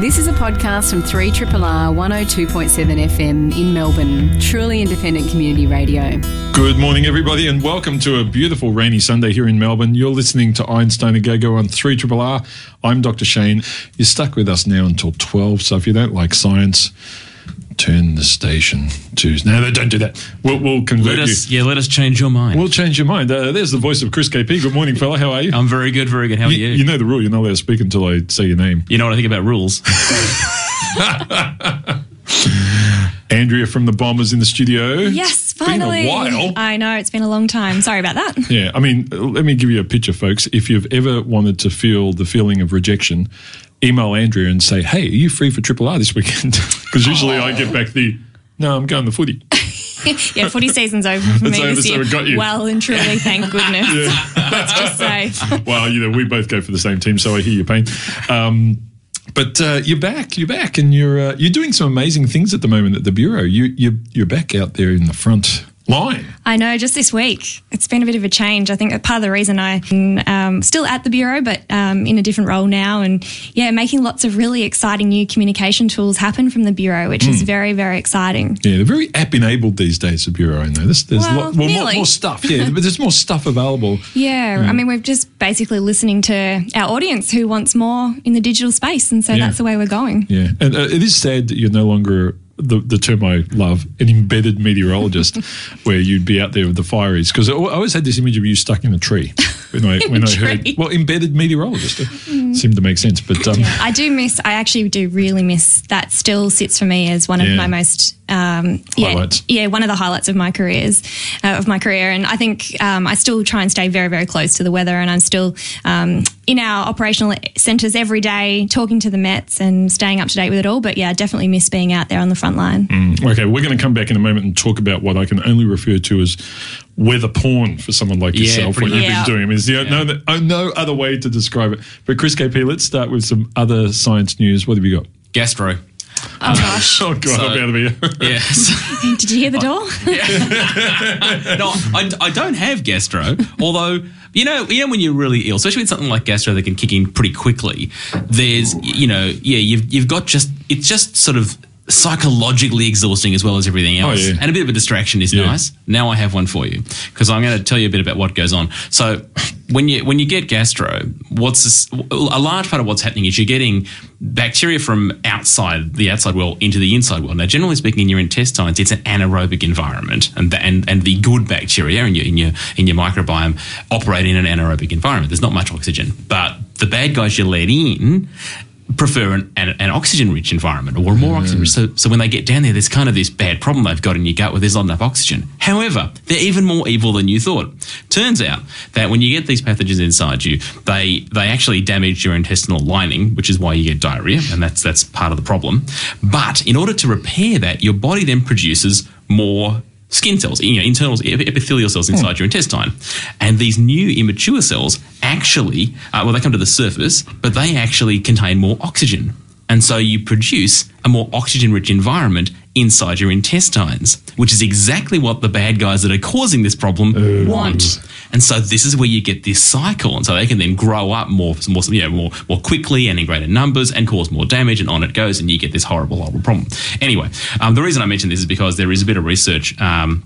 This is a podcast from 3RRR 102.7 FM in Melbourne, truly independent community radio. Good morning, everybody, and welcome to a beautiful rainy Sunday here in Melbourne. You're listening to Einstein-A-Go-Go on 3RRR. I'm Dr. Shane. You're stuck with us now until 12, so if you don't like science, turn the station to. No, don't do that. We'll, we'll convert Let us, you. yeah, let us change your mind. We'll change your mind. Uh, there's the voice of Chris KP. Good morning, fella. How are you? I'm very good, very good. How are you, you? you know the rule. You're not allowed to speak until I say your name. You know what I think about rules. Andrea from the Bombers in the studio. Yes, Been a finally. while. I know it's been a long time. Sorry about that. Yeah, I mean, let me give you a picture, folks. If you've ever wanted to feel the feeling of rejection, email Andrea and say, "Hey, are you free for Triple R this weekend?" Because usually I get back the, "No, I'm going to footy." yeah, footy season's over for It's me over, this so year. we got you. Well and truly, thank goodness. Let's just say. well, you know, we both go for the same team, so I hear your pain. Um, but uh, you're back. You're back, and you're uh, you're doing some amazing things at the moment at the bureau. You you you're back out there in the front line. I know, just this week, it's been a bit of a change. I think part of the reason I'm um, still at the Bureau, but um, in a different role now, and yeah, making lots of really exciting new communication tools happen from the Bureau, which Hmm. is very, very exciting. Yeah, they're very app enabled these days. The bureau, I know. There's, there's Well, lot, well, more, more stuff. Yeah, but there's more stuff available. Yeah, I mean, we're just basically listening to our audience who wants more in the digital space, and so Yeah. that's the way we're going. Yeah, and uh, it is sad that you're no longer the, the term I love, an embedded meteorologist, where you'd be out there with the fireys. Because I always had this image of you stuck in a tree when I when I heard well embedded meteorologist. It seemed to make sense, but um, I do miss. I actually do really miss. That still sits for me as one of my most um, yeah, yeah, one of the highlights of my careers uh, of my career. And I think um, I still try and stay very, very close to the weather. And I'm still um, in our operational centres every day, talking to the Mets and staying up to date with it all. But yeah, I definitely miss being out there on the front line. Okay, we're going to come back in a moment and talk about what I can only refer to as weather porn for someone like Yeah, yourself. What pretty you've much. been doing. I mean, there's no, no, oh, no other way to describe it. But Chris KP, let's start with some other science news. What have you got? Gastro. Oh gosh, Oh God, So- I'll be out of here. Yes. did you hear the door? no, I, I don't have gastro. Although, you know, you know when you're really ill, especially with something like gastro that can kick in pretty quickly. There's, you know, yeah, you've you've got just it's just sort of psychologically exhausting as well as everything oh, else. Oh, yeah. And a bit of a distraction is Yeah. nice. Now I have one for you because I'm going to tell you a bit about what goes on. So when you when you get gastro, what's this, a large part of what's happening is you're getting bacteria from outside the outside world into the inside world. Now, generally speaking, in your intestines, it's an anaerobic environment, and the, and and the good bacteria in your in your in your microbiome operate in an anaerobic environment. There's not much oxygen, but the bad guys you let in prefer an, an, an oxygen-rich environment or more oxygen rich. So, so when they get down there, there's kind of this bad problem they've got in your gut where there's not enough oxygen. However, they're even more evil than you thought. Turns out that when you get these pathogens inside you, they they actually damage your intestinal lining, which is why you get diarrhea, and that's that's part of the problem. But in order to repair that, your body then produces more skin cells, you know, internal epithelial cells inside your intestine. And these new immature cells actually, uh, well, they come to the surface, but they actually contain more oxygen. And so you produce a more oxygen rich environment inside your intestines, which is exactly what the bad guys that are causing this problem want. And so this is where you get this cycle, and so they can then grow up more, more, you know, more, more quickly and in greater numbers, and cause more damage, and on it goes, and you get this horrible, horrible problem. Anyway, um, the reason I mention this is because there is a bit of research um,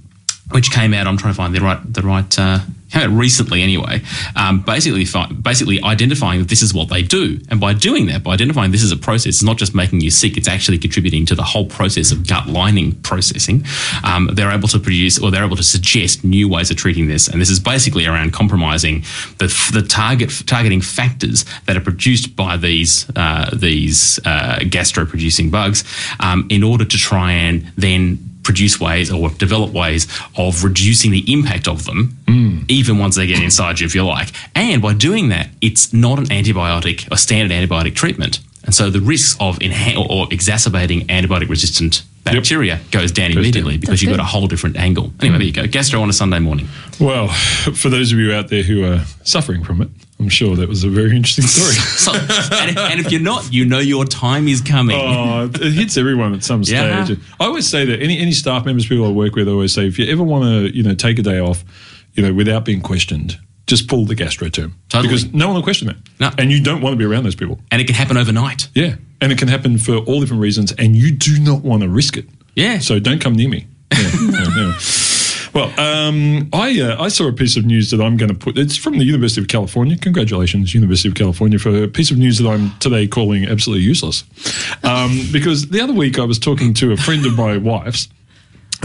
which came out. I'm trying to find the right, the right. Uh, came out recently anyway. Um, basically, basically identifying that this is what they do, and by doing that, by identifying this is a process, it's not just making you sick; it's actually contributing to the whole process of gut lining processing. Um, they're able to produce, or they're able to suggest new ways of treating this, and this is basically around compromising the the target targeting factors that are produced by these uh, these uh, gastro producing bugs, um, in order to try and then produce ways or develop ways of reducing the impact of them, even once they get inside you, if you like. And by doing that, it's not an antibiotic, a standard antibiotic treatment. And so the risks of enha- or, or exacerbating antibiotic resistant bacteria goes down immediately because That's you've got a whole different angle. Anyway, there you go. Gastro on a Sunday morning. Well, for those of you out there who are suffering from it, I'm sure that was a very interesting story. So, and, if, and if you're not, you know your time is coming. Oh, it hits everyone at some Yeah. stage. I always say that any any staff members, people I work with, I always say if you ever want to, you know, take a day off, you know, without being questioned, just pull the gastro term Totally. because no one will question that. No. and you don't want to be around those people. and it can happen overnight. Yeah, and it can happen for all different reasons, and you do not want to risk it. Yeah. So don't come near me. Yeah, yeah, yeah. Well, um, I uh, I saw a piece of news that I'm going to put. It's from the University of California. Congratulations, University of California, for a piece of news that I'm today calling absolutely useless. Um, because the other week I was talking to a friend of my wife's.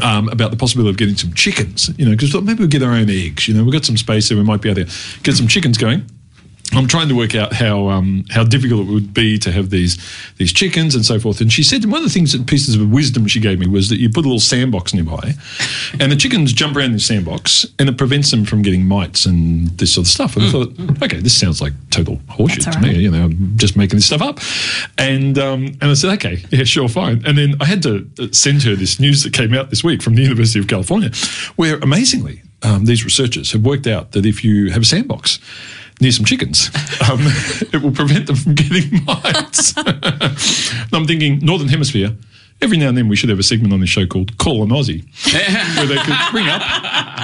Um, about the possibility of getting some chickens, you know, because thought maybe we'll get our own eggs. You know, we've got some space there, we might be able to get some chickens going. I'm trying to work out how um, how difficult it would be to have these these chickens and so forth. And she said one of the things that pieces of wisdom she gave me was that you put a little sandbox nearby, and the chickens jump around the sandbox, and it prevents them from getting mites and this sort of stuff. And I thought, okay, this sounds like total horseshit to me. You know, I'm just making this stuff up. And um, and I said, okay, yeah, sure, fine. And then I had to uh, send her this news that came out this week from the University of California, where amazingly um, these researchers have worked out that if you have a sandbox near some chickens, um, it will prevent them from getting mites. I'm thinking, Northern Hemisphere. Every now and then we should have a segment on this show called Call an Aussie, where they could ring up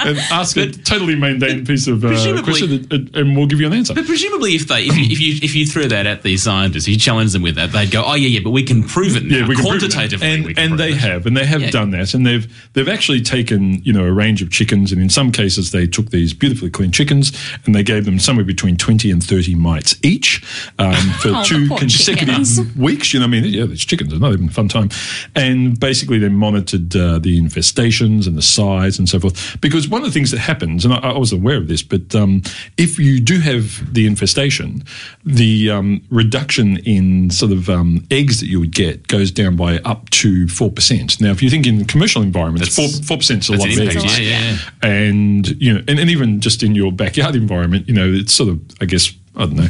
and ask a totally mundane piece of uh, Presumably- question, and, and we'll give you an answer. But presumably, if they if you, if you if you threw that at these scientists, you challenge them with that, they'd go, "Oh yeah, yeah, but we can prove it now, Yeah, we can prove it. quantitatively." and we can and prove they it." have, and they have Yeah. done that, and they've they've actually taken you know a range of chickens, and in some cases they took these beautifully clean chickens, and they gave them somewhere between twenty and thirty mites each um, for Oh, the two consecutive chickens. weeks. You know, what I mean, yeah, these chickens are not even a fun time, and basically they monitored uh, the infestations and the size and so forth. Because one of the things that happens, and I, I was aware of this, but um, if you do have the infestation, the um, reduction in sort of um, eggs that you would get goes down by up to four percent. Now, if you think in commercial environments, four That's- four percent is a lot of eggs. yeah, yeah, yeah. And you know, and, and even just in your backyard environment, you know, it's sort of, I guess, I don't know.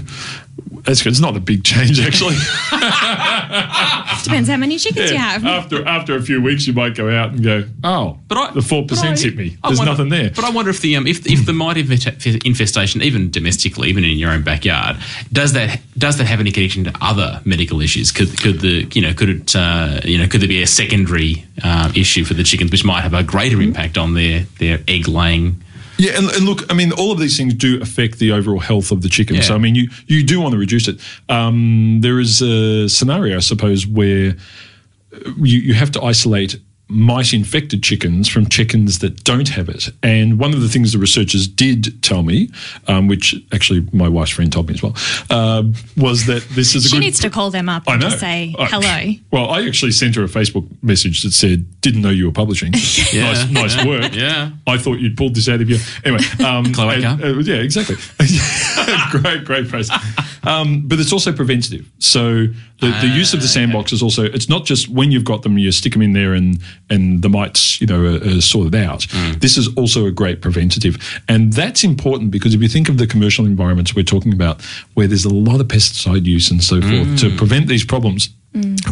It's, it's not a big change actually. Depends how many chickens you have. After after a few weeks, you might go out and go, oh, But I- the four percent hit me. I There's wonder- nothing there. But I wonder if the um, if if the mite infest- infestation, even domestically, even in your own backyard, does that does that have any connection to other medical issues? Could could the you know could it uh, you know could there be a secondary uh, issue for the chickens which might have a greater impact on their their egg laying? Yeah, and, and look, I mean, all of these things do affect the overall health of the chicken. Yeah. So, I mean, you you do want to reduce it. Um, there is a scenario, I suppose, where you, you have to isolate mite infected chickens from chickens that don't have it. And one of the things the researchers did tell me, um, which actually my wife's friend told me as well, uh, was that this is a She good. needs to call them up I and know. just say I- hello. Well, I actually sent her a Facebook message that said, "Didn't know you were publishing. Yeah. Nice, nice Yeah. work. Yeah. I thought you'd pulled this out of you. Anyway, um, Cloaca. and, uh, yeah, exactly. great, great phrase. Um, but it's also preventative. So the, the use of the sandbox is also it's not just when you've got them, you stick them in there and and the mites, you know, are, are sorted out. This is also a great preventative, and that's important because if you think of the commercial environments we're talking about, where there's a lot of pesticide use and so forth to prevent these problems.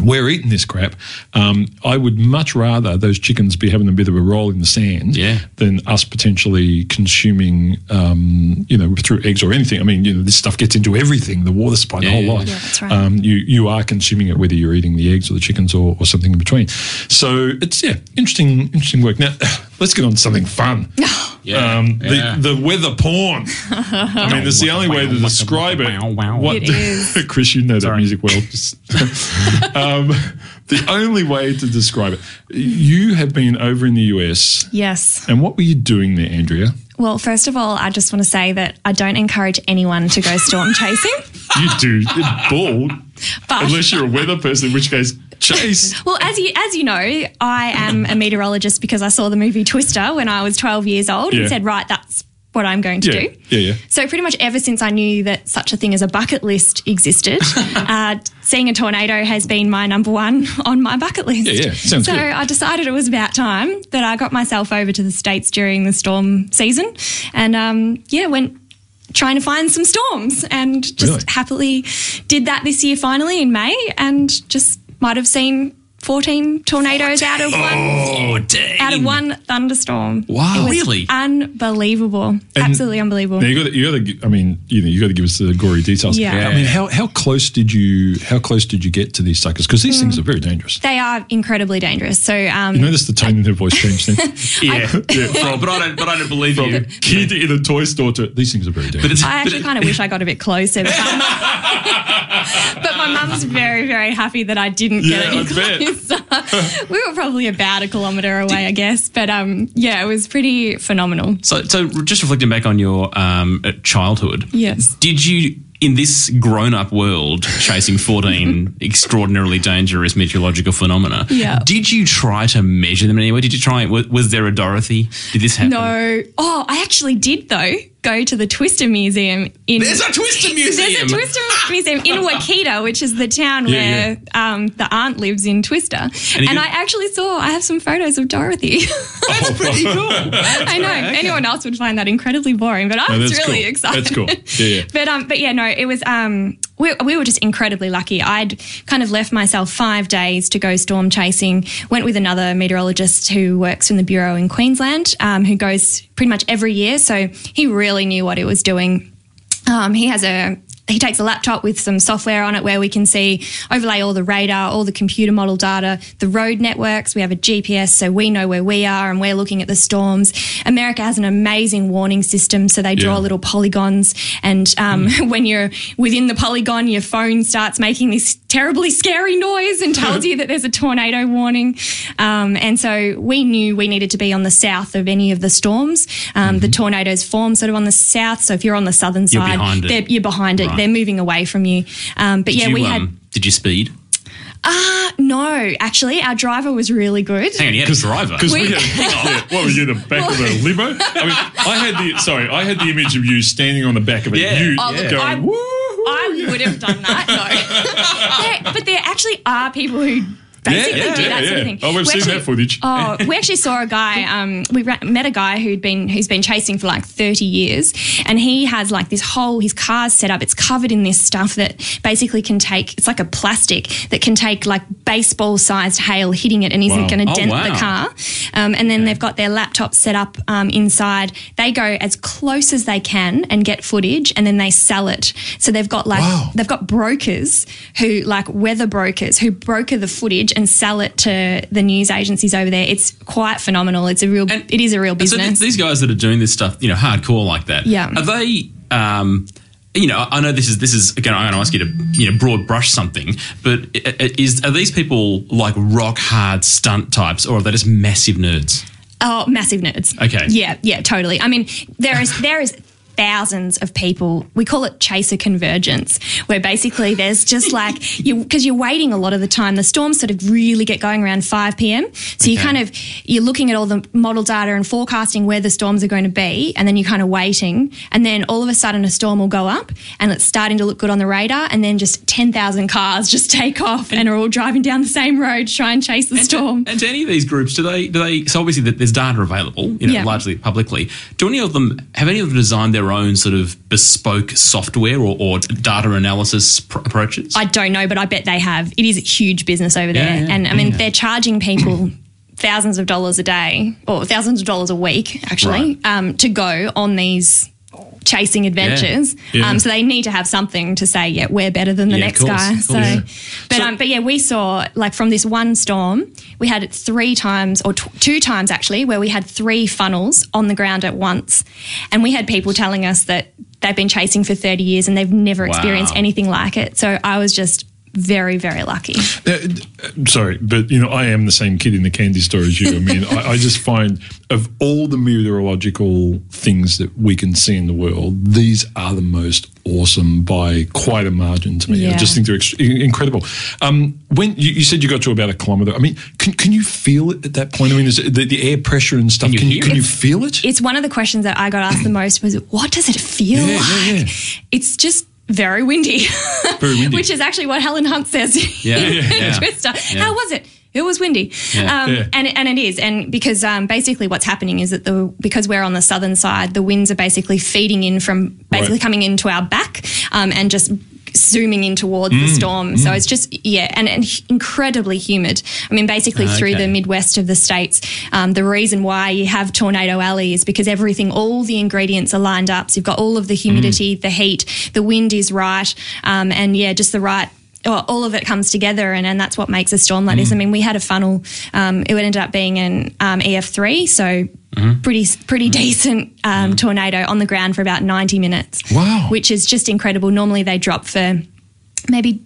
We're eating this crap. Um, I would much rather those chickens be having a bit of a roll in the sand Yeah. than us potentially consuming, um, you know, through eggs or anything. I mean, you know, this stuff gets into everything, the water supply, the whole lot. yeah. Yeah, that's right. Um, you you are consuming it whether you're eating the eggs or the chickens or, or something in between. So it's yeah, interesting interesting work. Now let's get on to something fun. Yeah. Um, Yeah. the the weather porn. I mean, it's the only way to describe it. Wow, wow. What, It is. Chris, you know that music well. Um, the only way to describe it. You have been over in the US, Yes. and what were you doing there, Andrea? Well, first of all, I just want to say that I don't encourage anyone to go storm chasing. You do bull, But unless you're a weather person, in which case, chase. well, as you as you know, I am a meteorologist because I saw the movie Twister when I was 12 years old Yeah. and said, right, that's what I'm going to Yeah, do. yeah, yeah. So pretty much ever since I knew that such a thing as a bucket list existed, uh, seeing a tornado has been my number one on my bucket list. Yeah, yeah, sounds so good. I decided it was about time that I got myself over to the states during the storm season, and um, yeah, went trying to find some storms, and just Really? happily did that this year finally in May, and just might have seen 14 tornadoes out of one Oh, dang. out of one thunderstorm. Wow. It was Really? Unbelievable. Absolutely unbelievable. You got to, you got to. I mean, you know, you got to give us the gory details. Yeah. I mean, how, how close did you how close did you get to these suckers? Because these things are very dangerous. They are incredibly dangerous. So um, You notice the tone in her voice changed then. Yeah. Yeah, Oh, but I don't. But I don't believe From you. kid in a toy store to these things are very But dangerous. it's, I actually kind of wish I got a bit closer. But, my mum- but my mum's very, very happy that I didn't get Yeah, any we were probably about a kilometre away, I guess. But um, yeah, it was pretty phenomenal. So, so just reflecting back on your um, childhood, Yes. did you, in this grown-up world, chasing fourteen extraordinarily dangerous meteorological phenomena, Yeah. did you try to measure them in any way? Did you try? Was, was there a Dorothy? Did this happen? No. Oh, I actually did, though, go to the Twister Museum in. There's a Twister Museum. There's a Twister Museum in Wakita, which is the town Yeah, where Um, the aunt lives in Twister. And, you- I actually saw, I have some photos of Dorothy. That's pretty cool. I know. right, okay. Anyone else would find that incredibly boring, but I No, was that's really cool. excited. That's cool. Yeah, yeah. but um, but yeah, no, it was um, we, we were just incredibly lucky. I'd kind of left myself five days to go storm chasing. Went with another meteorologist who works in the bureau in Queensland, um, who goes pretty much every year. So he really knew what he was doing. Um, he has a he takes a laptop with some software on it where we can see overlay all the radar, all the computer model data, the road networks. We have a GPS, so we know where we are and we're looking at the storms. America has an amazing warning system, so they draw Yeah. little polygons, and um, when you're within the polygon, your phone starts making this terribly scary noise and tells you that there's a tornado warning. Um, and so we knew we needed to be on the south of any of the storms. Um, The tornadoes form sort of on the south, so if you're on the southern You're side, behind it. you're behind it. Right. They're moving away from you. Um, but Did yeah, you, we um, had. Did you speed? Ah, no, actually, our driver was really good. Hang on, you had a driver. Because we, We- had, what were you, the back of a limo? I mean, I had the sorry, I had the image of you standing on the back of a Yeah. ute Oh, look, going, I- woo. I would have done that, no. There- but there actually are people who basically yeah, do yeah, that sort yeah. of thing. Oh, we've We seen actually- that footage. Oh, we actually saw a guy. Um, we ra- met a guy who'd been who's been chasing for like thirty years, and he has like this whole his car's set up. It's covered in this stuff that basically can take. It's like a plastic that can take like baseball sized hail hitting it and isn't Wow. going to Oh, dent wow. the car. Um, and then they've got their laptop set up um, inside. They go as close as they can and get footage, and then they sell it. So they've got like Wow. they've got brokers who like weather brokers who broker the footage and sell it to the news agencies over there. It's quite phenomenal. It's a real. And- it is a real And so th- business. these guys that are doing this stuff, you know, hardcore like that. Yeah. Are they? Um, you know, I know this is this is again. I'm going to ask you to you know broad brush something, but is are these people like rock hard stunt types, or are they just massive nerds? Oh, massive nerds. Okay. Yeah, yeah, totally. I mean, there is there is thousands of people. We call it chaser convergence, where basically there's just like you because you're waiting a lot of the time. The storms sort of really get going around 5 p.m. So you Okay. kind of you're looking at all the model data and forecasting where the storms are going to be, and then you're kind of waiting, and then all of a sudden a storm will go up, and it's starting to look good on the radar, and then just 10,000 cars just take off and are all driving down the same road to try and chase the And to, storm. and to any of these groups, do they do they? So obviously, that there's data available, you know, Yeah. largely publicly. Do any of them have any of them designed their own sort of bespoke software or, or data analysis pr- approaches? I don't know, but I bet they have. It is a huge business over there. Yeah, yeah, and I mean, yeah. they're charging people thousands of dollars a day or thousands of dollars a week, actually, Right. um, to go on these chasing adventures. Yeah. Um, so they need to have something to say, yeah, we're better than the Yeah, next course, guy. So. Yeah. but So- um, but yeah, we saw like from this one storm, we had it three times or tw- two times actually, where we had three funnels on the ground at once, and we had people telling us that they've been chasing for 30 years and they've never experienced Wow. anything like it. So I was just very, very lucky. Uh, uh, sorry, but you know, I am the same kid in the candy store as you. I mean, I, I just find of all the meteorological things that we can see in the world, these are the most awesome by quite a margin to me. I just think they're ex- incredible. Um, when you, you said you got to about a kilometre, I mean, can, can you feel it at that point? I mean, is it the, the air pressure and stuff? Can you Can you, can you feel it? It's one of the questions that I got asked the most was, what does it feel Yeah, like? yeah, yeah. It's just very windy. Very windy. Which is actually what Helen Hunt says Yeah, in yeah. Twister. Yeah. How was it? It was windy, um, and and it is, and because um, basically what's happening is that the because we're on the southern side, the winds are basically feeding in from basically Right. coming into our back um, and just zooming in towards Mm, the storm. So it's just yeah, and, and incredibly humid. I mean, basically through Okay. the Midwest of the states, um, the reason why you have Tornado Alley is because everything, all the ingredients are lined up. So you've got all of the humidity, the heat, the wind is right, um, and yeah, just the right. All of it comes together, and, and that's what makes a storm like this. I mean, we had a funnel. Um, it ended up being an um, EF3, so Mm-hmm. pretty pretty mm-hmm. decent um, mm-hmm. tornado on the ground for about ninety minutes. Wow. which is just incredible. Normally they drop for maybe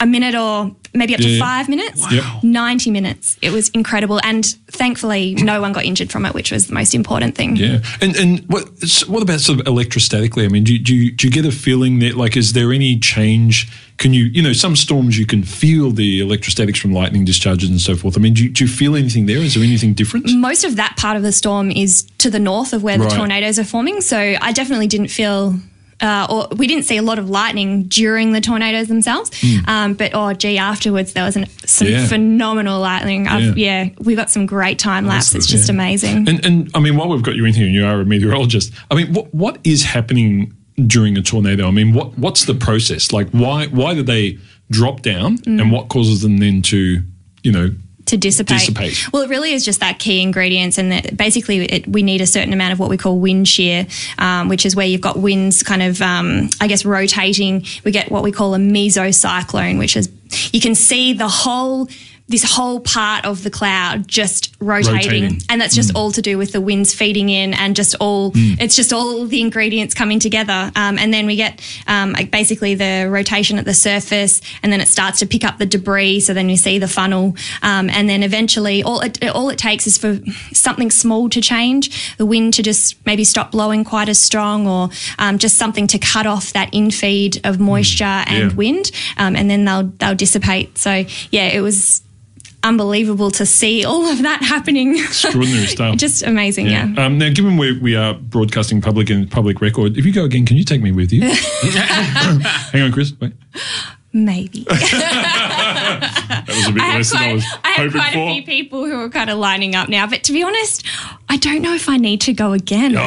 a minute or maybe up to five minutes. Wow. 90 minutes. It was incredible. And thankfully, no one got injured from it, which was the most important thing. Yeah, and and what what about sort of electrostatically? I mean, do do you, do you get a feeling that like is there any change? Can you you know some storms you can feel the electrostatics from lightning discharges and so forth. I mean, do you, do you feel anything there? Is there anything different? Most of that part of the storm is to the north of where Right. the tornadoes are forming. So I definitely didn't feel. Uh, or we didn't see a lot of lightning during the tornadoes themselves, um, but oh gee, afterwards there was an, some. Yeah. phenomenal lightning. I've, Yeah. yeah. we got some great time lapse. It's just Yeah. amazing. And and I mean, while we've got you in here, and you are a meteorologist, I mean, what what is happening during a tornado? I mean, what what's the process? Like, why why do they drop down, Mm. and what causes them then to you know to dissipate. Dissipate. Well, it really is just that key ingredients, and that basically it, we need a certain amount of what we call wind shear, um, which is where you've got winds kind of, um, I guess, rotating. We get what we call a mesocyclone, which is you can see the whole. This whole part of the cloud just rotating, Rotating. and that's just all to do with the winds feeding in, and just all it's just all the ingredients coming together, um, and then we get um, like basically the rotation at the surface, and then it starts to pick up the debris. So then you see the funnel, um, and then eventually all it all it takes is for something small to change, the wind to just maybe stop blowing quite as strong, or um, just something to cut off that infeed of moisture and Yeah. wind, um, and then they'll they'll dissipate. So yeah, it was unbelievable to see all of that happening. extraordinary stuff? Just amazing, yeah. Um, now, given we, we are broadcasting public and public record, if you go again, can you take me with you? Hang on, Chris. Wait. Maybe. That was a bit I less than I was I had hoping quite for. a few people who are kind of lining up now, but to be honest, I don't know if I need to go again. Oh.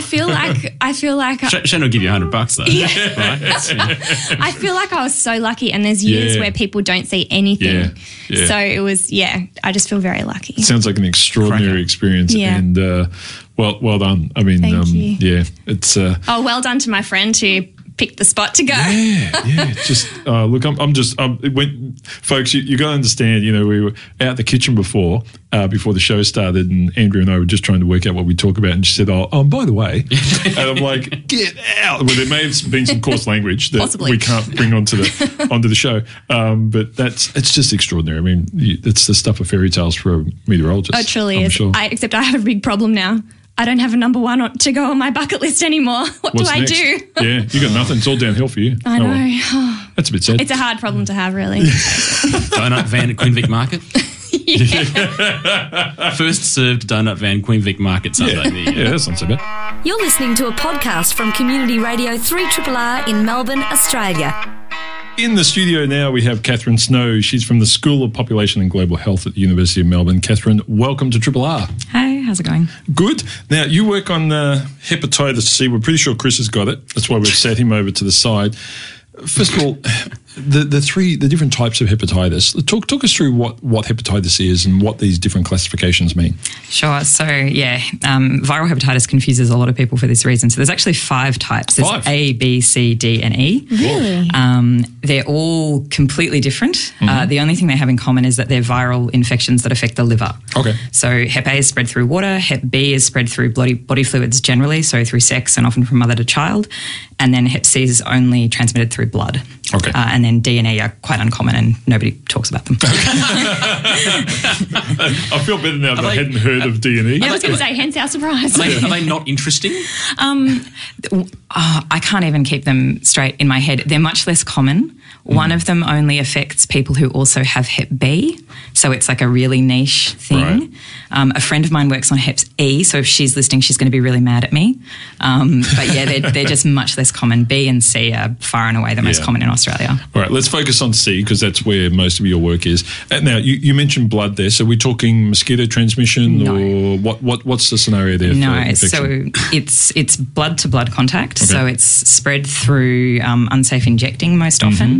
I feel like I feel like Sh- Shane will give you a hundred bucks though. Right? I feel like I was so lucky, and there's years Yeah. where people don't see anything. Yeah, yeah. So it was, yeah. I just feel very lucky. Sounds like an extraordinary Cracker. experience, Yeah. and uh, well, well done. I mean, Thank um, you. yeah, it's uh, Oh, well done to my friend who picked the spot to go. yeah, yeah. Just uh, look, I'm, I'm just, um, when, folks, you, you got to understand. You know, we were out the kitchen before, uh, before the show started, and Andrew and I were just trying to work out what we talk about, and she said, "Oh, um, by the way," and I'm like, "Get out!" Well, there may have been some coarse language that Possibly. we can't bring onto the onto the show, um, but that's it's just extraordinary. I mean, it's the stuff of fairy tales for a meteorologist. Oh, truly I'm is. Sure. I, except I have a big problem now. I don't have a number one to go on my bucket list anymore. What What's do I next? do? yeah, you got nothing. It's all downhill for you. I Oh, know. well. That's a bit sad. It's a hard problem to have, really. donut van at Queen Vic Market. First served donut van Queen Vic Market Sunday. yeah, you go. yeah, that's not so bad. You're listening to a podcast from Community Radio 3RRR in Melbourne, Australia. In the studio now, we have Kathryn Snow. She's from the School of Population and Global Health at the University of Melbourne. Kathryn, welcome to Triple R. Hey, how's it going? Good. Now, you work on uh, hepatitis C. We're pretty sure Chris has got it. That's why we've sat him over to the side. First of all, the, the three the different types of hepatitis. Talk talk us through what, what hepatitis is and what these different classifications mean. Sure. So, yeah, um, viral hepatitis confuses a lot of people for this reason. So, there's actually five types there's Five? A, B, C, D, and E. Really? Um, they're all completely different. Mm-hmm. Uh, the only thing they have in common is that they're viral infections that affect the liver. Okay. So, Hep A is spread through water, Hep B is spread through body, body fluids generally, so through sex and often from mother to child. And then Hep C is only transmitted through blood. Okay. Uh, and then D and E are quite uncommon and nobody talks about them. I feel better now that I they- hadn't heard of D and E. I was going to say, hence our surprise. Are they, are they not interesting? Uh, I can't even keep them straight in my head. They're much less common. One of them only affects people who also have Hep B. So it's like a really niche thing. Right. Um, a friend of mine works on Hep E, so if she's listening, she's going to be really mad at me. Um, but yeah, they're, they're just much less common. B and C are far and away the most common in Australia. All right, let's focus on C because that's where most of your work is. And now, you, you mentioned blood there. So we're talking mosquito transmission, No. or what? What? What's the scenario there? for No, so it's it's blood to blood contact. Okay. So it's spread through um, unsafe injecting most Mm-hmm. often.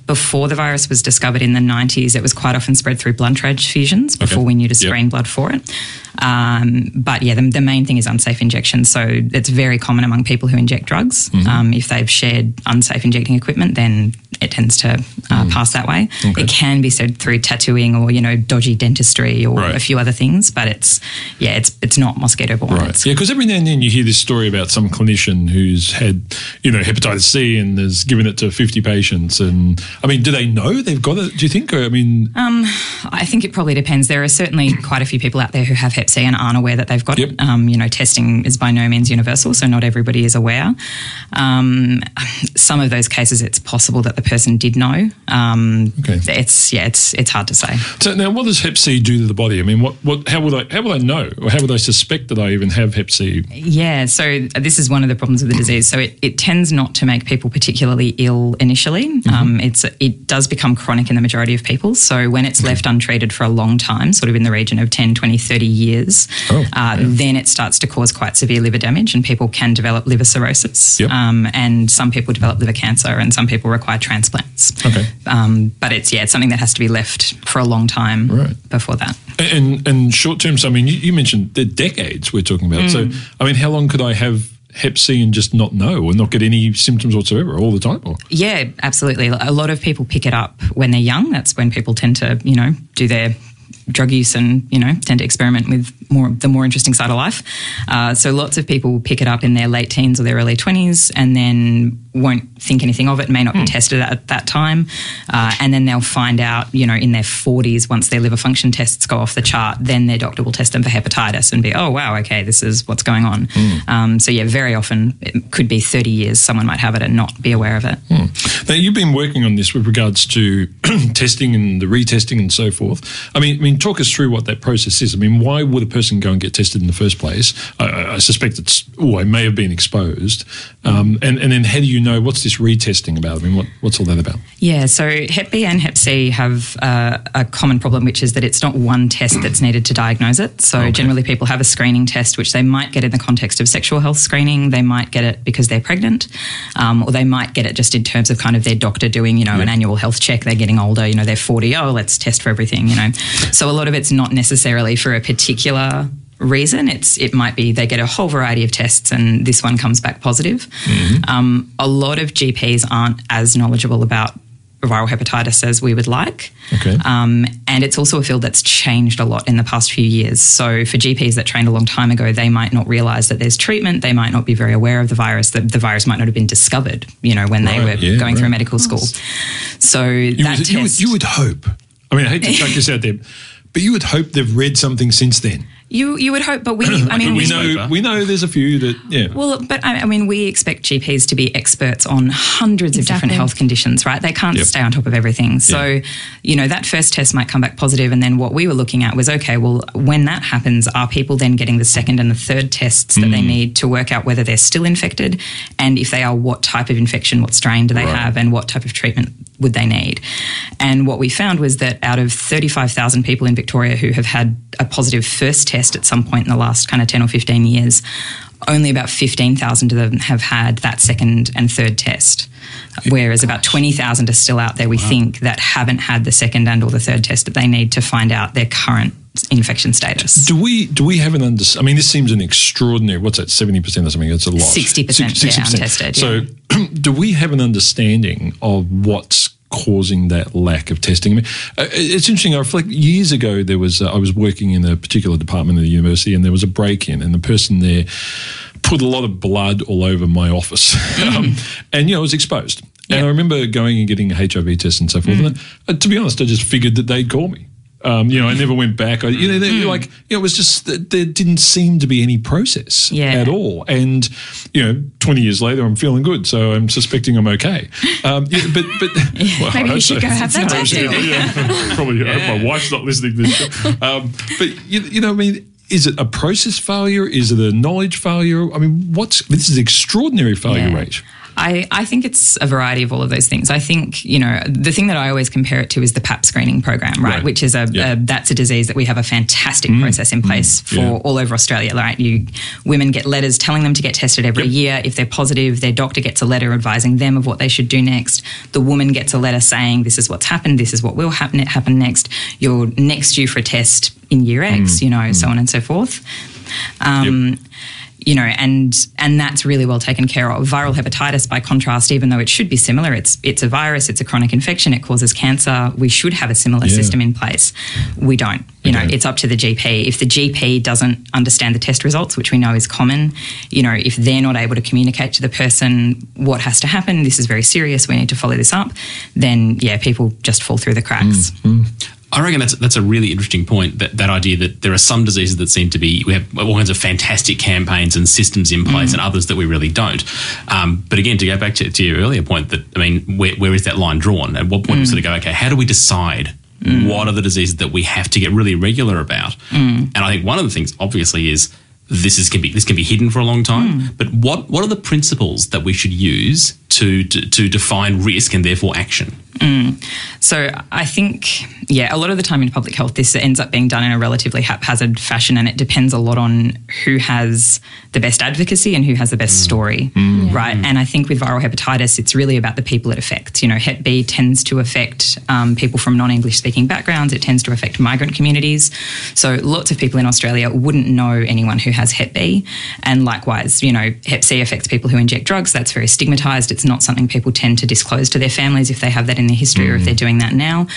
Before the virus was discovered in the 90s, it was quite often spread through blood transfusions before we knew to Yep. screen blood for it. Um, but yeah, the, the main thing is unsafe injection. So it's very common among people who inject drugs. Mm-hmm. Um, if they've shared unsafe injecting equipment, then it tends to uh, Mm. pass that way. It can be said through tattooing or you know dodgy dentistry or Right. a few other things, but it's yeah, it's it's not mosquito borne. Right. Yeah, because every now and then you hear this story about some clinician who's had, you know, hepatitis C and has given it to 50 patients. And I mean, do they know they've got it? Do you think? Or, I mean, I think it probably depends. There are certainly quite a few people out there who have Hep C and aren't aware that they've got Yep. it. Um, you know, testing is by no means universal, so not everybody is aware. Um, some of those cases, it's possible that the person did know. Um, Okay. It's yeah, it's it's hard to say. so now what does Hep C do to the body? I mean, what, what, how will they, how will they know? Or how will they suspect that I even have Hep C? Yeah, so this is one of the problems with the disease. So it, it tends not to make people particularly ill initially. Mm-hmm. Um, it's it does become chronic in the majority of people. So when it's left untreated for a long time, sort of in the region of 10, 20, 30 years, Oh, uh, then it starts to cause quite severe liver damage and people can develop liver cirrhosis. Yep. Um, and some people develop liver cancer and some people require transplants. Okay. Um, but it's, yeah, it's something that has to be left for a long time Right. before that. And, and short term, so I mean, you, you mentioned the decades we're talking about. So, I mean, how long could I have Hep C and just not know and not get any symptoms whatsoever all the time? Or? Yeah, absolutely. A lot of people pick it up when they're young. That's when people tend to, you know, do their drug use and you know tend to experiment with more the more interesting side of life. Uh, so lots of people pick it up in their late teens or their early twenties, and then won't think anything of it. May not be tested at that time, uh, and then they'll find out, you know, in their forties once their liver function tests go off the chart. Then their doctor will test them for hepatitis and be, oh wow, okay, this is what's going on. Um, so yeah, very often it could be thirty years someone might have it and not be aware of it. Now, you've been working on this with regards to testing and the retesting and so forth. I mean, I mean, talk us through what that process is. I mean, why would a person go and get tested in the first place? I- I, suspect it's, oh, I may have been exposed. Um, and, and then how do you know what's this retesting about? I mean, what, what's all that about? Yeah, so Hep B and Hep C have uh, a common problem, which is that it's not one test that's needed to diagnose it. So generally, people have a screening test, which they might get in the context of sexual health screening. They might get it because they're pregnant, um, or they might get it just in terms of kind of their doctor doing, you know, an annual health check. They're getting older, you know, they're forty. Oh, let's test for everything, you know. So a lot of it's not necessarily for a particular reason. It's it might be they get a whole variety of tests and this one comes back positive. Um, a lot of GPs aren't as knowledgeable about viral hepatitis as we would like. Okay. Um, and it's also a field that's changed a lot in the past few years. So for GPs that trained a long time ago, they might not realize that there's treatment. They might not be very aware of the virus. The, the virus might not have been discovered, you know, when they were yeah, going through right. medical school. So You that would, test. you, would, you would hope. I mean, I hate to chuck this out there, but you would hope they've read something since then. You you would hope, but we I mean we we know we know there's a few that yeah. Well, but I I mean, we expect GPs to be experts on hundreds of different health conditions, right? They can't Yep. stay on top of everything. So, you know, that first test might come back positive, and then what we were looking at was okay, well, when that happens, are people then getting the second and the third tests that Mm. they need to work out whether they're still infected, and if they are, what type of infection, what strain do they Right. have, and what type of treatment would they need? And what we found was that out of 35,000 people in Victoria who have had a positive first test at some point in the last kind of 10 or 15 years, only about 15,000 of them have had that second and third test. Whereas about 20,000 are still out there, we think, that haven't had the second and or the third test that they need to find out their current infection status. Do we do we have an under? I mean, this seems an extraordinary. What's that? Seventy percent or something? That's a lot. 60%, yeah, untested, So, do we have an understanding of what's causing that lack of testing? I mean, uh, it's interesting. I reflect years ago. There was uh, I was working in a particular department of the university, and there was a break in, and the person there put a lot of blood all over my office, um, and you know, it was exposed. And I remember going and getting a HIV test and so forth. And uh, to be honest, I just figured that they'd call me. Um, you know, I never went back. I, you know, they, like you know, it was just that there didn't seem to be any process Yeah. at all. And you know, twenty years later, I'm feeling good, so I'm suspecting I'm okay. Um, yeah, but but well, I Maybe you should so. go have that tattoo. yeah, probably. I hope my wife's not listening to this. show. Um, but you, you know, I mean. Is it a process failure? Is it a knowledge failure? I mean, what's this is extraordinary failure rate. I, I think it's a variety of all of those things. I think, you know, the thing that I always compare it to is the PAP screening program, right? Right. Which is a, Yeah. Mm. a that's a disease that we have a fantastic process in place for Yeah. all over Australia, right? You women get letters telling them to get tested every Yep. year. If they're positive, their doctor gets a letter advising them of what they should do next. The woman gets a letter saying this is what's happened, this is what will happen happen next. You're next due for a test in year Mm. X, you know, so on and so forth. Um, you know, and and that's really well taken care of. Viral hepatitis, by contrast, even though it should be similar, it's it's a virus, it's a chronic infection, it causes cancer. We should have a similar Yeah. system in place. We don't. You know, don't. it's up to the GP. If the GP doesn't understand the test results, which we know is common, you know, if they're not able to communicate to the person what has to happen, this is very serious. We need to follow this up. Then, yeah, people just fall through the cracks. Mm-hmm. I reckon that's that's a really interesting point. That that idea that there are some diseases that seem to be we have all kinds of fantastic campaigns and systems in place, mm. and others that we really don't. Um, but again, to go back to, to your earlier point, that I mean, where, where is that line drawn? At what point do we mm. sort of go, okay, how do we decide? Mm. What are the diseases that we have to get really regular about? And I think one of the things, obviously, is this is can be this can be hidden for a long time. But what what are the principles that we should use to to, to define risk and therefore action? Mm. So I think, yeah, a lot of the time in public health, this ends up being done in a relatively haphazard fashion, and it depends a lot on who has the best advocacy and who has the best mm. story, mm. right? And I think with viral hepatitis, it's really about the people it affects. You know, Hep B tends to affect um, people from non-English speaking backgrounds. It tends to affect migrant communities. So lots of people in Australia wouldn't know anyone who has Hep B, and likewise, you know, Hep C affects people who inject drugs. That's very stigmatized. It's not something people tend to disclose to their families if they have that in their history or if mm. they're doing that now.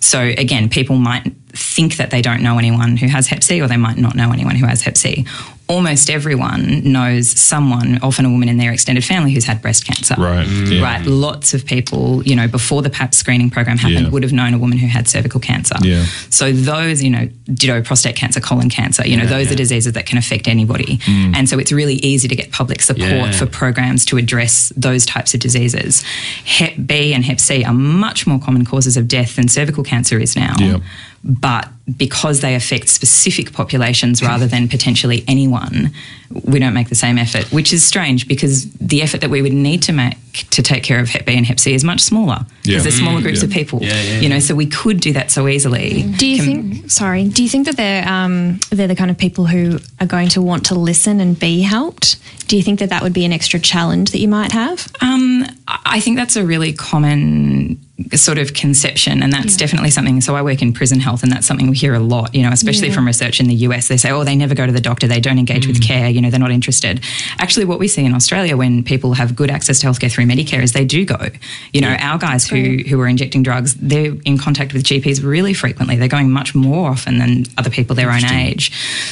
So again, people might think that they don't know anyone who has Hep C or they might not know anyone who has Hep C. Almost everyone knows someone, often a woman in their extended family, who's had breast cancer. Right. Yeah. Right. Lots of people, you know, before the PAP screening program happened, Yeah. would have known a woman who had cervical cancer. Yeah. So those, you know, ditto prostate cancer, colon cancer, you know, those are diseases that can affect anybody. Mm. And so it's really easy to get public support Yeah. for programs to address those types of diseases. Hep B and Hep C are much more common causes of death than cervical cancer is now. But because they affect specific populations rather than potentially anyone, we don't make the same effort, which is strange because the effort that we would need to make to take care of Hep B and Hep C is much smaller Yeah. because there's smaller Mm, groups yeah. of people. Yeah, yeah, you know, so we could do that so easily. Do you think? Sorry. Do you think that they're um, they're the kind of people who are going to want to listen and be helped? Do you think that that would be an extra challenge that you might have? Um, I I think that's a really common sort of conception, and that's definitely something. So I work in prison health, and that's something we hear a lot. You know, especially Yeah. from research in the US, they say, "Oh, they never go to the doctor. They don't engage with mm. care. You know, they're not interested." Actually, what we see in Australia when people have good access to healthcare through Medicare is they do go. You know, our guys who who are injecting drugs, they're in contact with GPs really frequently. They're going much more often than other people their own age.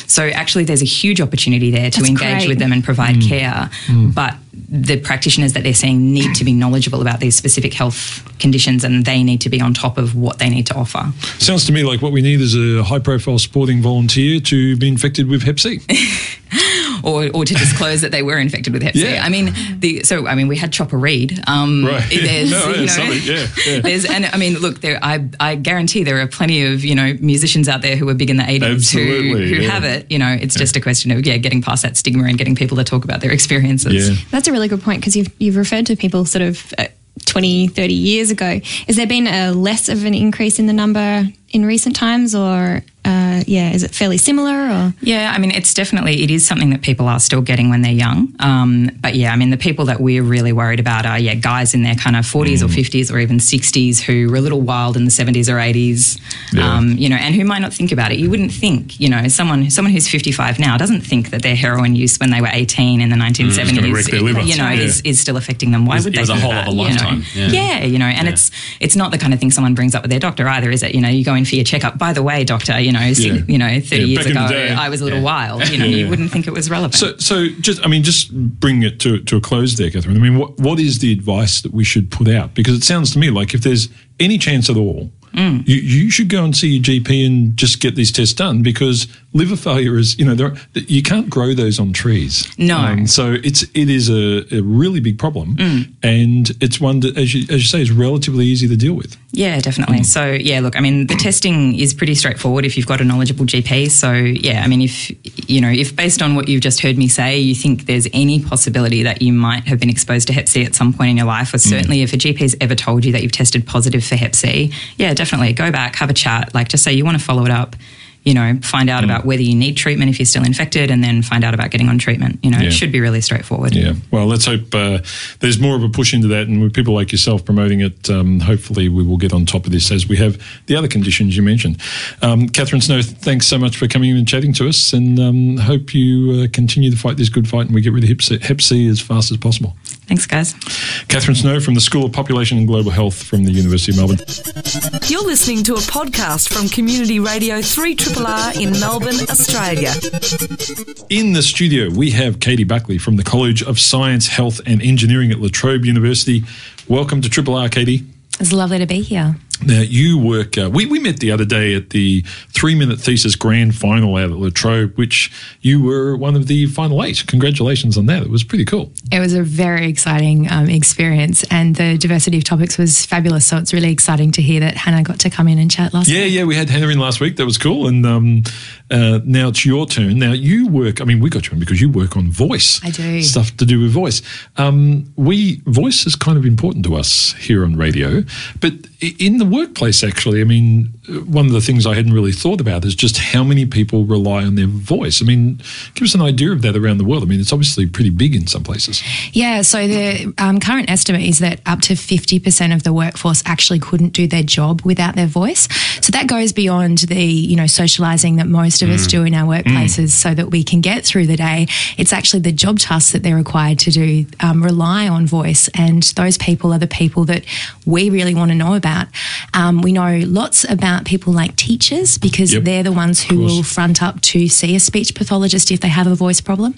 So actually, there's a huge opportunity there to That's engage great. with them and provide mm. care, mm. but the practitioners that they're seeing need to be knowledgeable about these specific health conditions and they need to be on top of what they need to offer. Sounds to me like what we need is a high profile sporting volunteer to be infected with Hep C. Or, or to disclose that they were infected with Hep C. Yeah. I mean, the so I mean, we had Chopper Read. Um, Right. There's, No, yeah, you know, yeah, yeah. There's, and I mean, look, there. I, I guarantee there are plenty of you know musicians out there who were big in the 80s who, Absolutely, who yeah. have it. You know, it's just a question of yeah, getting past that stigma and getting people to talk about their experiences. Yeah. That's a really good point because you've, you've referred to people sort of uh, 20, 30 years ago. Has there been a less of an increase in the number in recent times or, uh, yeah, is it fairly similar or? Yeah, I mean, it's definitely it is something that people are still getting when they're young. Um, but yeah, I mean, the people that we're really worried about are yeah, guys in their kind of 40s or 50s or even 60s who were a little wild in the 70s or 80s. Yeah. Um, you know, and who might not think about it. You wouldn't think, you know, someone someone who's 55 now doesn't think that their heroin use when they were 18 in the 1970s, gonna wreck their liver. you know, Yeah. is, is still affecting them. Why was- would it they? was a whole that, other you know? Yeah. Yeah, you know, and Yeah. it's it's not the kind of thing someone brings up with their doctor either, is it? You know, you go in for your checkup. By the way, doctor, you know, Yeah. you know, 30 Yeah, years back in the ago. I was a little Yeah. wild. You know, you wouldn't think it was relevant. So, so just I mean, just bring it to to a close there, Kathryn. I mean, what what is the advice that we should put out? Because it sounds to me like if there's any chance at all Mm. You, you should go and see your GP and just get these tests done because liver failure is, you know, there, you can't grow those on trees. No. so it's it is a, a really big problem, Mm. and it's one that, as you as you say, is relatively easy to deal with. Yeah, definitely. So, yeah, look, I mean, the testing is pretty straightforward if you've got a knowledgeable GP. So, yeah, I mean, if, you know, if based on what you've just heard me say, you think there's any possibility that you might have been exposed to Hep C at some point in your life, or certainly if a GP has ever told you that you've tested positive for Hep C, yeah, definitely go back, have a chat, like just say you want to follow it up. You know, find out about whether you need treatment if you're still infected, and then find out about getting on treatment. You know, Yeah. it should be really straightforward. Yeah. Well, let's hope uh, there's more of a push into that, and with people like yourself promoting it, um, hopefully we will get on top of this as we have the other conditions you mentioned. Um, Kathryn Snow, thanks so much for coming in and chatting to us, and um, hope you uh, continue to fight this good fight and we get rid of Hep C, Hep C as fast as possible. Thanks, guys. Kathryn Snow from the School of Population and Global Health from the University of Melbourne. You're listening to a podcast from Community Radio 3RRR in Melbourne, Australia. In the studio, we have Katie Buckley from the College of Science, Health and Engineering at La Trobe University. Welcome to Triple R, Katie. It's lovely to be here. Now, you work, uh, we, we met the other day at the three minute thesis grand final out at La Trobe, which you were one of the final eight. Congratulations on that. It was pretty cool. It was a very exciting um, experience, and the diversity of topics was fabulous. So it's really exciting to hear that Hannah got to come in and chat last Yeah, week. yeah, yeah, we had Hannah in last week. That was cool. And um, uh, now it's your turn. Now, you work, I mean, we got you in because you work on voice. I do. Stuff to do with voice. Um, we, voice is kind of important to us here on radio, but in the workplace, actually, I mean, one of the things I hadn't really thought about is just how many people rely on their voice. I mean, give us an idea of that around the world. I mean, it's obviously pretty big in some places. Yeah, so the um, current estimate is that up to 50% of the workforce actually couldn't do their job without their voice. So that goes beyond the, you know, socializing that most of us do in our workplaces so that we can get through the day. It's actually the job tasks that they're required to do um, rely on voice. And those people are the people that we really want to know about. Um, we know lots about people like teachers because Yep. they're the ones who will front up to see a speech pathologist if they have a voice problem.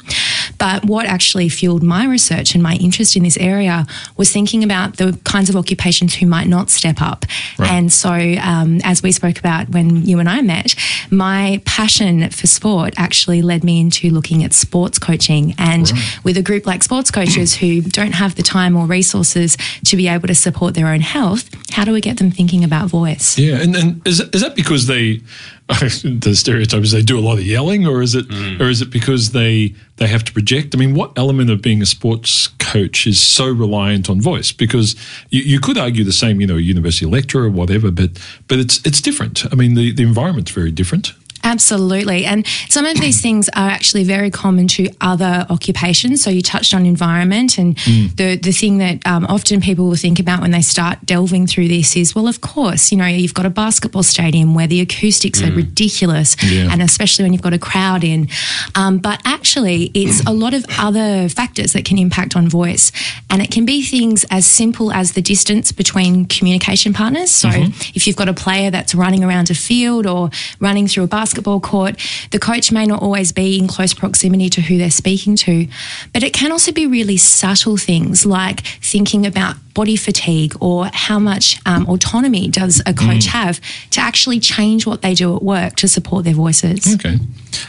But what actually fueled my research and my interest in this area was thinking about the kinds of occupations who might not step up. Right. And so, um, as we spoke about when you and I met, my passion for sport actually led me into looking at sports coaching. And with a group like sports coaches who don't have the time or resources to be able to support their own health, how do we get them thinking about voice? Yeah, and, and is, is that because they the stereotype is they do a lot of yelling, or is it mm. or is it because they they have to project? I mean, what element of being a sports coach is so reliant on voice? Because you, you could argue the same, you know, university lecturer or whatever, but but it's it's different. I mean, the the environment's very different. Absolutely. And some of these things are actually very common to other occupations. So you touched on environment, and the, the thing that um, often people will think about when they start delving through this is well, of course, you know, you've got a basketball stadium where the acoustics are ridiculous, Yeah. and especially when you've got a crowd in. Um, but actually, it's a lot of other factors that can impact on voice. And it can be things as simple as the distance between communication partners. So if you've got a player that's running around a field or running through a basketball court, the coach may not always be in close proximity to who they're speaking to. But it can also be really subtle things like thinking about body fatigue or how much um, autonomy does a coach have to actually change what they do at work to support their voices. Okay.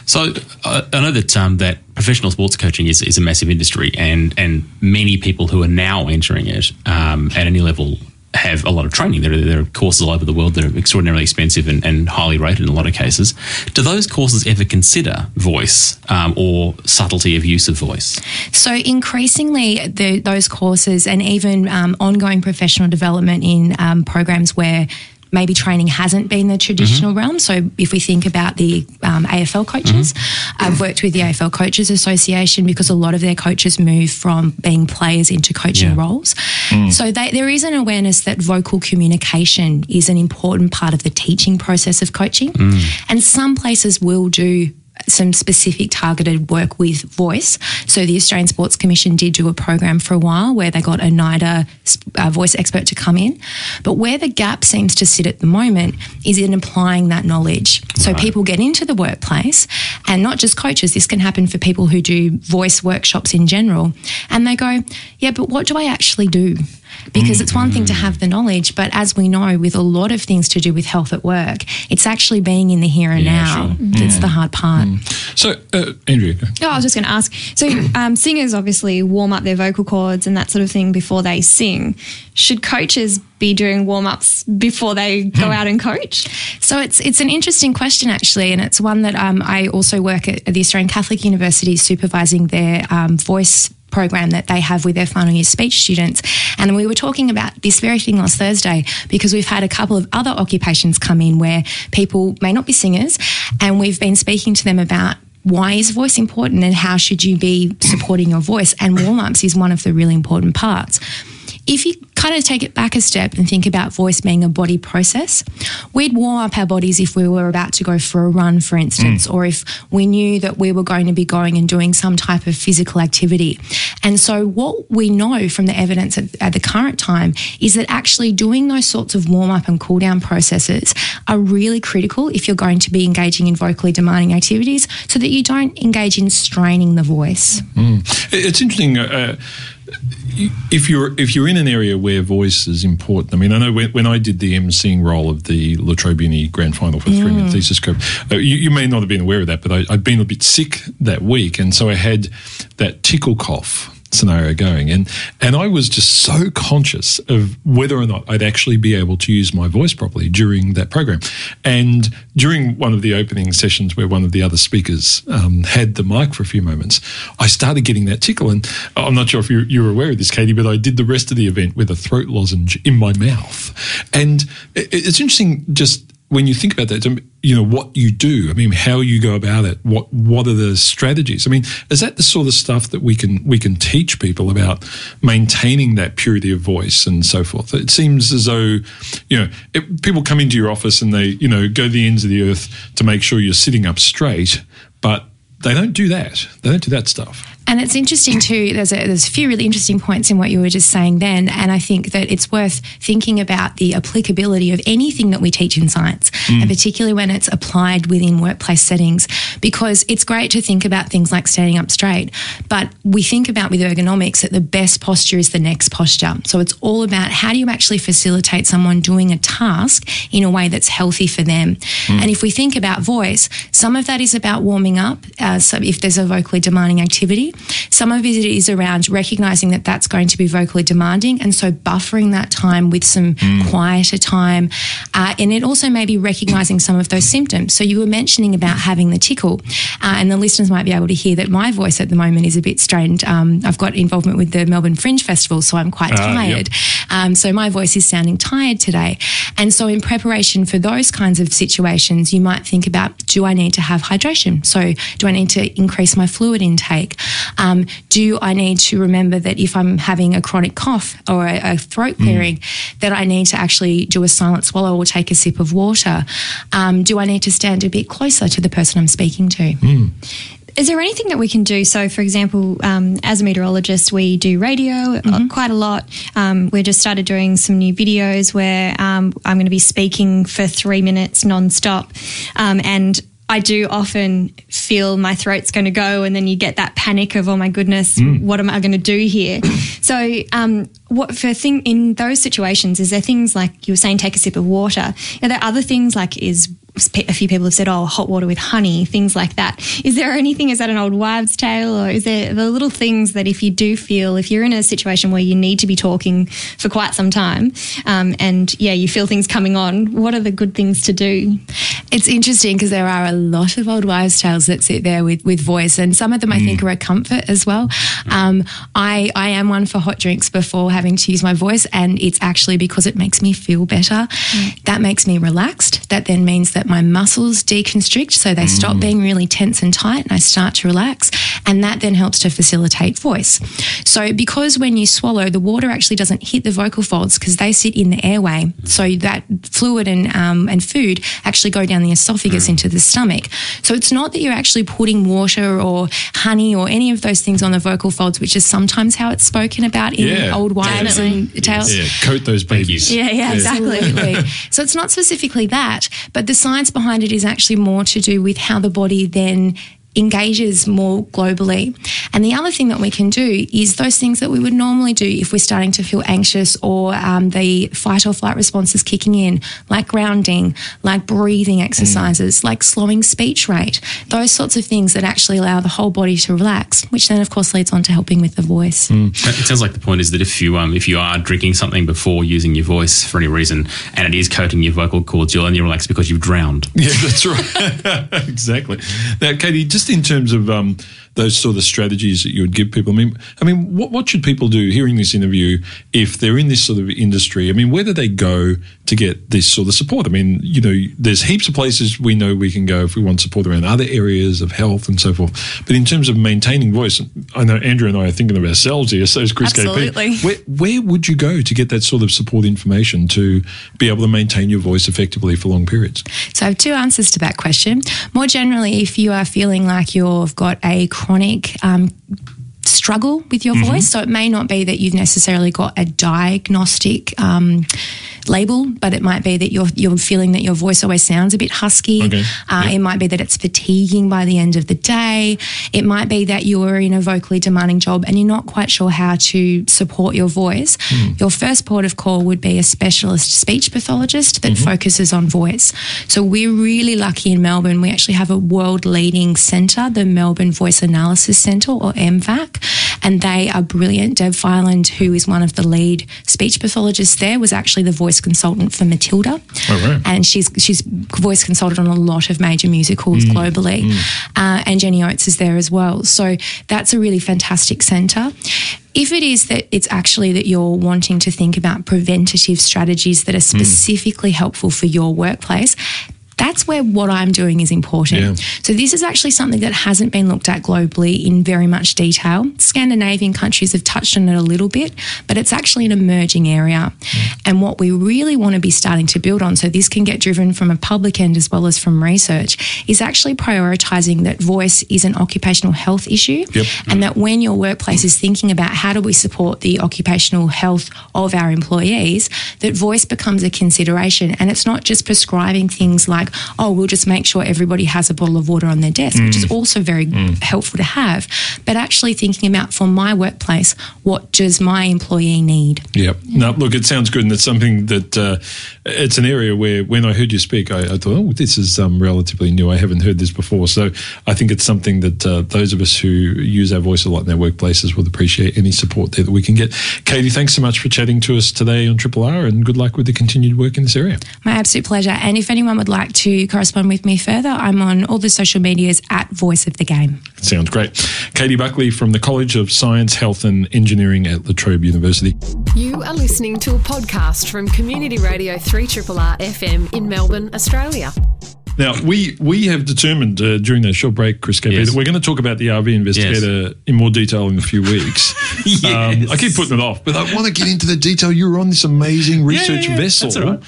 So uh, I know that um, that professional sports coaching is, is a massive industry, and and many people who are now entering it um, at any level have a lot of training. There are, there are courses all over the world that are extraordinarily expensive and, and highly rated in a lot of cases. Do those courses ever consider voice um, or subtlety of use of voice? So increasingly, the, those courses and even um, ongoing professional development in um, programs where maybe training hasn't been the traditional mm-hmm. realm. So if we think about the um, AFL coaches, mm-hmm. I've worked with the AFL Coaches Association because a lot of their coaches move from being players into coaching Yeah. roles. Mm. So they, there is an awareness that vocal communication is an important part of the teaching process of coaching. Mm. And some places will do some specific targeted work with voice. So the Australian Sports Commission did do a program for a while where they got a NIDA uh, voice expert to come in. But where the gap seems to sit at the moment is in applying that knowledge. So people get into the workplace and not just coaches, this can happen for people who do voice workshops in general. And they go, yeah, but what do I actually do? Because it's one thing to have the knowledge, but as we know, with a lot of things to do with health at work, it's actually being in the here and Yeah, now sure. that's the hard part. So, uh, Andrea, go. Oh, I was just going to ask. So, um, singers obviously warm up their vocal cords and that sort of thing before they sing. Should coaches be doing warm ups before they go out and coach? So it's it's an interesting question actually, and it's one that um, I also work at, the Australian Catholic University supervising their um, voice program that they have with their final year speech students. And we were talking about this very thing last Thursday because we've had a couple of other occupations come in where people may not be singers, and we've been speaking to them about why is voice important and how should you be supporting your voice and warm-ups is one of the really important parts if you kind of take it back a step and think about voice being a body process, we'd warm up our bodies if we were about to go for a run, for instance, or if we knew that we were going to be going and doing some type of physical activity. And so, what we know from the evidence at, at the current time is that actually doing those sorts of warm up and cool down processes are really critical if you're going to be engaging in vocally demanding activities so that you don't engage in straining the voice. It's interesting. Uh, if you're if you're in an area where voice is important, I mean, I know when, when I did the emceeing role of the La Trobe Uni Grand Final for three minute thesis group, uh, you, you may not have been aware of that, but I, I'd been a bit sick that week, and so I had that tickle cough scenario going, and and I was just so conscious of whether or not I'd actually be able to use my voice properly during that program, and during one of the opening sessions where one of the other speakers um, had the mic for a few moments, I started getting that tickle, and I'm not sure if you, you're aware of this, Katie, but I did the rest of the event with a throat lozenge in my mouth, and it, it's interesting just when you think about that, um, you know what you do. I mean, how you go about it. What what are the strategies? I mean, is that the sort of stuff that we can we can teach people about maintaining that purity of voice and so forth? It seems as though you know it, people come into your office and they you know go to the ends of the earth to make sure you're sitting up straight, but they don't do that. They don't do that stuff. And it's interesting too. There's a, there's a few really interesting points in what you were just saying then, and I think that it's worth thinking about the applicability of anything that we teach in science, and particularly when it's applied within workplace settings, because it's great to think about things like standing up straight, but we think about with ergonomics that the best posture is the next posture. So it's all about how do you actually facilitate someone doing a task in a way that's healthy for them. And if we think about voice, some of that is about warming up. Uh, so if there's a vocally demanding activity, some of it is around recognizing that that's going to be vocally demanding. And so buffering that time with some quieter time. Uh, and it also may be recognizing some of those symptoms. So you were mentioning about having the tickle, uh, and the listeners might be able to hear that my voice at the moment is a bit strained. Um, I've got involvement with the Melbourne Fringe Festival, so I'm quite yep. tired. Um, so my voice is sounding tired today. And so, in preparation for those kinds of situations, you might think about do I need to have hydration? So, do I need to increase my fluid intake? Um, do I need to remember that if I'm having a chronic cough or a, a throat clearing, that I need to actually do a silent swallow or take a sip of water? Um, do I need to stand a bit closer to the person I'm speaking to? Is there anything that we can do? So, for example, um, as a meteorologist, we do radio uh, quite a lot. Um, we just started doing some new videos where um, I'm going to be speaking for three minutes nonstop. Um, and I do often feel my throat's going to go, and then you get that panic of, oh my goodness, what am I going to do here? so, um, what for thing in those situations is there things like you were saying, take a sip of water? Are there other things like is a few people have said, oh, hot water with honey, things like that. Is there anything, is that an old wives' tale, or is there the little things that if you do feel, if you're in a situation where you need to be talking for quite some time, um, and yeah, you feel things coming on, what are the good things to do? It's interesting because there are a lot of old wives' tales that sit there with, with voice, and some of them I think are a comfort as well. Um, I, I am one for hot drinks before having to use my voice, and it's actually because it makes me feel better. That makes me relaxed. That then means that my muscles deconstrict, so they stop being really tense and tight, and I start to relax. And that then helps to facilitate voice. So, because when you swallow, the water actually doesn't hit the vocal folds because they sit in the airway. So, that fluid and, um, and food actually go down the esophagus into the stomach. So, it's not that you're actually putting water or honey or any of those things on the vocal folds, which is sometimes how it's spoken about in Yeah, old wives and tales. Yeah, coat those babies. Yeah, yeah, exactly. So it's not specifically that, but the science behind it is actually more to do with how the body then engages more globally. And the other thing that we can do is those things that we would normally do if we're starting to feel anxious or um, the fight or flight response is kicking in, like grounding, like breathing exercises, like slowing speech rate, those sorts of things that actually allow the whole body to relax, which then, of course, leads on to helping with the voice. It sounds like the point is that if you um if you are drinking something before using your voice for any reason and it is coating your vocal cords, you'll only relax because you've drowned. Yeah, that's right. exactly. Now, Katie, just in terms of um, those sort of strategies that you would give people, I mean, I mean, what, what should people do hearing this interview if they're in this sort of industry? I mean, where do they go to get this sort of support? I mean, you know, there's heaps of places we know we can go if we want support around other areas of health and so forth. But in terms of maintaining voice, I know Andrew and I are thinking of ourselves here. So is Chris Absolutely. KP. Where, where would you go to get that sort of support information to be able to maintain your voice effectively for long periods? So I have two answers to that question. More generally, if you are feeling like you've got a chronic um, struggle with your voice, so it may not be that you've necessarily got a diagnostic um, label, but it might be that you're you're feeling that your voice always sounds a bit husky. Okay. Uh, It might be that it's fatiguing by the end of the day. It might be that you're in a vocally demanding job and you're not quite sure how to support your voice. Your first port of call would be a specialist speech pathologist that focuses on voice. So we're really lucky in Melbourne. We actually have a world leading centre, the Melbourne Voice Analysis Centre or MVAC, and they are brilliant. Deb Phyland, who is one of the lead speech pathologists there, was actually the voice consultant for Matilda Oh, right. and she's she's voice consulted on a lot of major musicals mm. globally. Mm. Uh, and Jenny Oates is there as well. So that's a really fantastic centre. If it is that it's actually that you're wanting to think about preventative strategies that are mm. specifically helpful for your workplace, that's where what I'm doing is important. Yeah. So this is actually something that hasn't been looked at globally in very much detail. Scandinavian countries have touched on it a little bit, but it's actually an emerging area. Mm. And what we really want to be starting to build on, so this can get driven from a public end as well as from research, is actually prioritizing that voice is an occupational health issue. Yep. Mm. And that when your workplace is thinking about how do we support the occupational health of our employees, that voice becomes a consideration. And it's not just prescribing things like, oh, we'll just make sure everybody has a bottle of water on their desk, which is also very helpful to have. But actually thinking about for my workplace, what does my employee need? Yep. No, look, it sounds good, and it's something that uh, it's an area where when I heard you speak, I, I thought, oh, this is um, relatively new. I haven't heard this before, so I think it's something that uh, those of us who use our voice a lot in our workplaces will appreciate any support there that we can get. Katie, thanks so much for chatting to us today on Triple R, and good luck with the continued work in this area. My absolute pleasure. And if anyone would like to correspond with me further, I'm on all the social medias at Voice of the Game. Sounds great. Katie Buckley from the College of Science, Health and Engineering at La Trobe University. You are listening to a podcast from Community Radio 3RRR FM in Melbourne, Australia. Now, we we have determined uh, during that short break, Chris KP, Yes. that we're going to talk about the RV investigator in more detail in a few weeks. Um, I keep putting it off, but I want to get into the detail. You were on this amazing research yeah, vessel.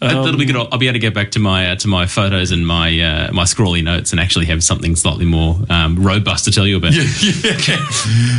That's all right. That- That'll be good. I'll I'll be able to get back to my uh, to my photos and my uh, my scrawly notes and actually have something slightly more um, robust to tell you about. Okay.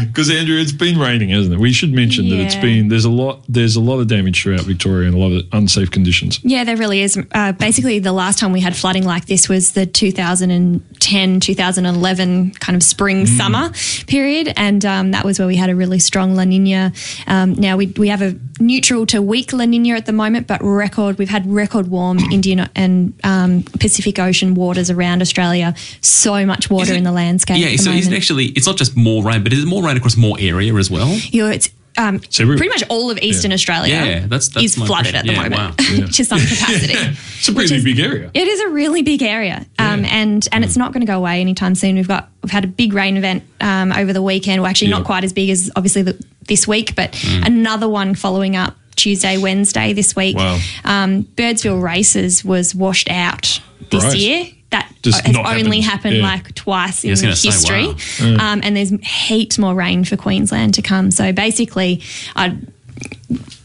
Because Andrew, it's been raining, hasn't it? We should mention that it's Yeah. been there's a lot there's a lot of damage throughout Victoria and a lot of unsafe conditions. Yeah, there really is. Uh, basically, the last time we had flooding like this was the 2010, 2011 kind of spring, summer period. And um, that was where we had a really strong La Nina. Um, now we, we have a neutral to weak La Nina at the moment, but record, we've had record warm Indian and um, Pacific Ocean waters around Australia. So much water it- in the landscape. Yeah, the so is it actually? It's not just more rain, but is it more rain across more area as well? Know, it's um, everywhere. pretty much all of Eastern Australia Yeah, that's- that's is flooded at the. Yeah, moment wow. to some capacity. It's a pretty is- big area. It is a really big area, um, and and it's not going to go away anytime soon. We've got we've had a big rain event um, over the weekend. Well, actually, Yeah. not quite as big as obviously the, this week, but Mm. another one following up Tuesday, Wednesday this week. Wow. Um, Birdsville Races was washed out this Right. year. That Just has only happened. happened Yeah. like twice in I say, history. wow. Um, and there's heaps more rain for Queensland to come. So basically, I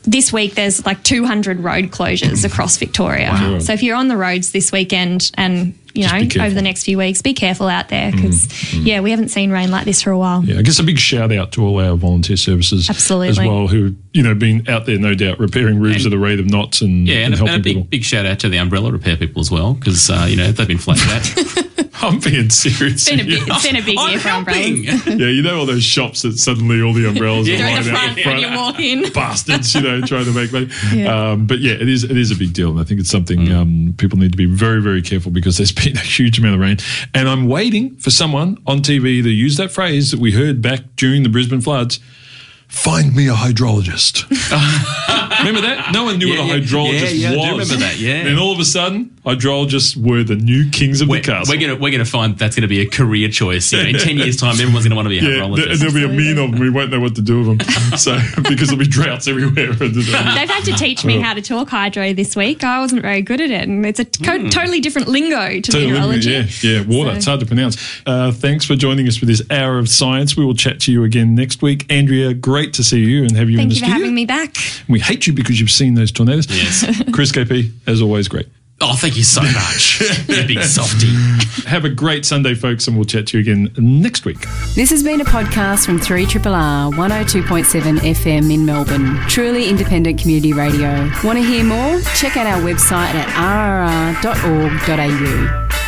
this week there's like 200 road closures across Victoria. Wow. So if you're on the roads this weekend and you Just know. Mm, over the next few weeks, be careful out there because yeah, we haven't seen rain like this for a while. Yeah, I guess a big shout out to all our volunteer services Absolutely. as well, who you know been out there, no doubt, repairing roofs at a rate of knots and, Yeah, and and, a, and helping a big people. big shout out to the umbrella repair people as well because uh, you know they've been flat out. I'm being serious. It's been a big, it's been a big I'm year for helping. umbrellas. yeah, you know all those shops that suddenly all the umbrellas Yeah. are They're lined in the front when you walk in. bastards, you know, trying to make money. Yeah. Um, but yeah, it is it is a big deal, and I think it's something Mm. um, people need to be very very careful because there's been a huge amount of rain, and I'm waiting for someone on TV to use that phrase that we heard back during the Brisbane floods. Find me a hydrologist. remember that? No one knew Yeah, what a yeah. hydrologist Yeah, yeah, I was. do remember that, yeah. Then all of a sudden, hydrologists were the new kings of We're, the castle. we're gonna we're gonna find that's gonna be a career choice. You know, in ten years' time, everyone's gonna want to be a yeah, hydrologist. there, there'll be a mean of them. We won't know what to do with them. So because there'll be droughts everywhere. They've had to teach me how to talk hydro this week. I wasn't very good at it, and it's a co- totally different lingo to Totally, meteorology. Yeah, yeah, water. So- It's hard to pronounce. Uh, thanks for joining us for this hour of science. We will chat to you again next week. Andrea, great to see you and have you in Thank the you for studio. having me back. We hate you because you've seen those tornadoes. Yes. Chris KP, as always, great. Oh, thank you so much, you big softy. Have a great Sunday, folks, and we'll chat to you again next week. This has been a podcast from 3RRR 102.7 FM in Melbourne. Truly independent community radio. Want to hear more? Check out our website at rrr.org.au.